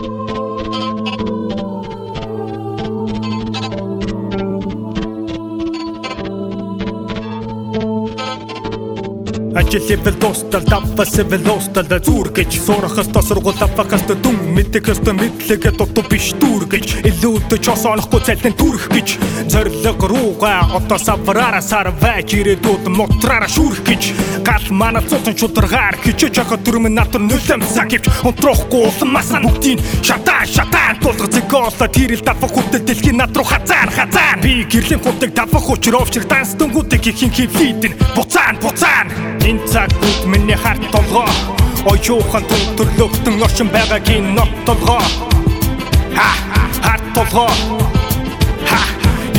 thank you. Ажил level дуустал level дуустал зүр гэж сурах хэвээр сургууль авахаас дүн мэддэг хэвээр мэдлэгээ дутуу биш дүр гэж. Илүүд ч осоонохгүй цайлтан түрх гэж. Зориг руугаа одоо савраараа сар байж ирээдүйд мотраараа шүрх гэж. Гал мана цуцсан шударгаар хичээж хахад төрмөн натар нөлөөм сакивч унтрахгүй улмасан бүгдийн шатаа шатаа тулгах зэгоола тэрэл давах хүртэл дэлхийн над руу хазаар хазаар. Би гэрлийн хутаг давах учраа овчир данс дүнгуудыг хин хивлийдэн буцаан буцаан энэ цаг бүт миний харт толгоо оюухан төрлөктөн оршин байгаагийн нот толгоо ха харт толгоо ха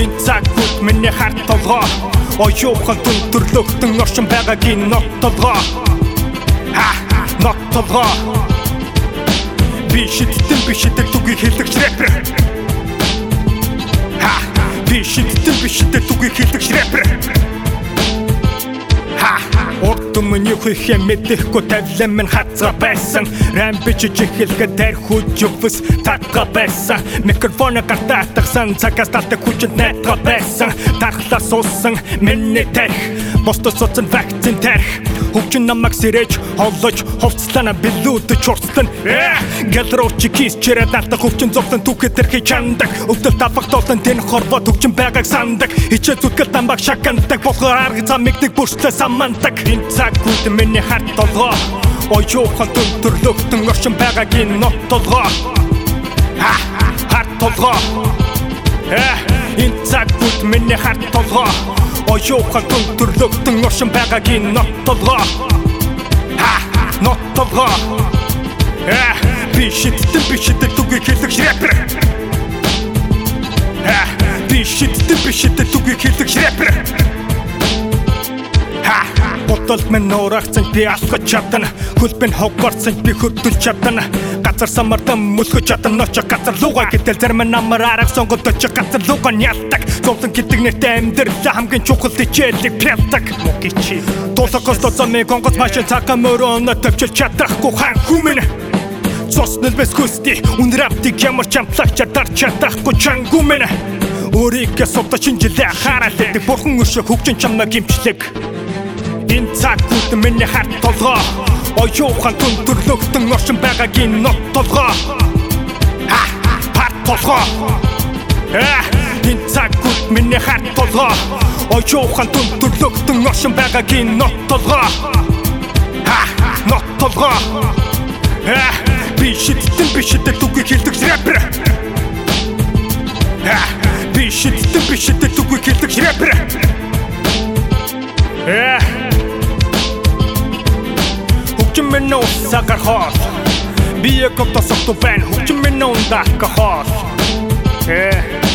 энэ цаг бүт миний харт толгоо оюухан төрлөктөн оршин байгаагийн нот толгоо ха нот толгоо би шидтэн би шидэл түгий хэлэгч рэпер. Ха би шидтэн би шидэл түгий хэлэгч рэпер. Урдмны хүйхэ мэдэхгүй тавлан минь хацаа байсан. Рэм бичиж эхлэхэд тархуж өвс татга байсан. Микрофон гартаатгсан цагаас татдаг хүчинд найтга байсан. Тархлаа суусан миний тарих. Бостос соцсон вакцин тарих Хөгжин намайг сэрэж холлож хувцлана билүүдж урцлан Гэлрууч кис чирэ дартах хөгжин зовлон түүхэд тэрхий чандаг. Өвдөл тавах толон тэн хорвоо төгжин байгааг сандаг. Хичээ зүтгэл дамбаг шакандаг Болохоор арга замыг нэг бүрслээ самандаг. Энэ цаг үед миний харт толгоо. Оюухан төрлөختөн оршин байгаагийн нот толгоо. Харт толгоо. Энэ цаг үед миний харт толгоо Оюухан төрлөختөн оршин байгаагийн нот толгоо Нот толгоо Би шидтэн би шидтэн түгийг хэлэх рэпер Би шидтэн би шидтэн түгийг хэлэх рэпер Бодолд минь нуурагцсан би алхаж чадна. Хөлбэн хогорцсон би хөдөлж чадна Газар самардан мөлхөж чадна Ночо газар луга гэтэл зарим намар арга сонгодож газар луга нялдаг. Зовлон гэдэг нэртэй амьдралаа хамгийн чухал хичээлийг пялдаг Мокичи. Тулгаас тоцомын гонгоц машин цагаан мөрөөнө төвчл чадахгүй хаан хүмэн. Цос нэлбэс хүсти Үнрэптик ямар чамтлагч дарч чадахгүй чангүмэн Өөрийгөө сувда шинжилээ хараалдаг Бурхан өшөө хөгжин чамнаа гимчлэг Энэ цаг бүт миний харт толгоо Оюухан түн төрлөктөн оршин байгаагийн нот толгоо Харт толгоо э, Энэ цаг бүт миний харт толгоо Оюухан түн төрлөктөн оршин байгаагийн нот толгоо Нот толгоо э, Би шидтэн би шидэт үгүй хэлдэг рэпер. Э, би шидтэн би шидэт үгүй хэлдэг рэпер. Yeah минь усагаар хоол Би яг одоо согтуу байна Хөгжин минь ундаа хоол Э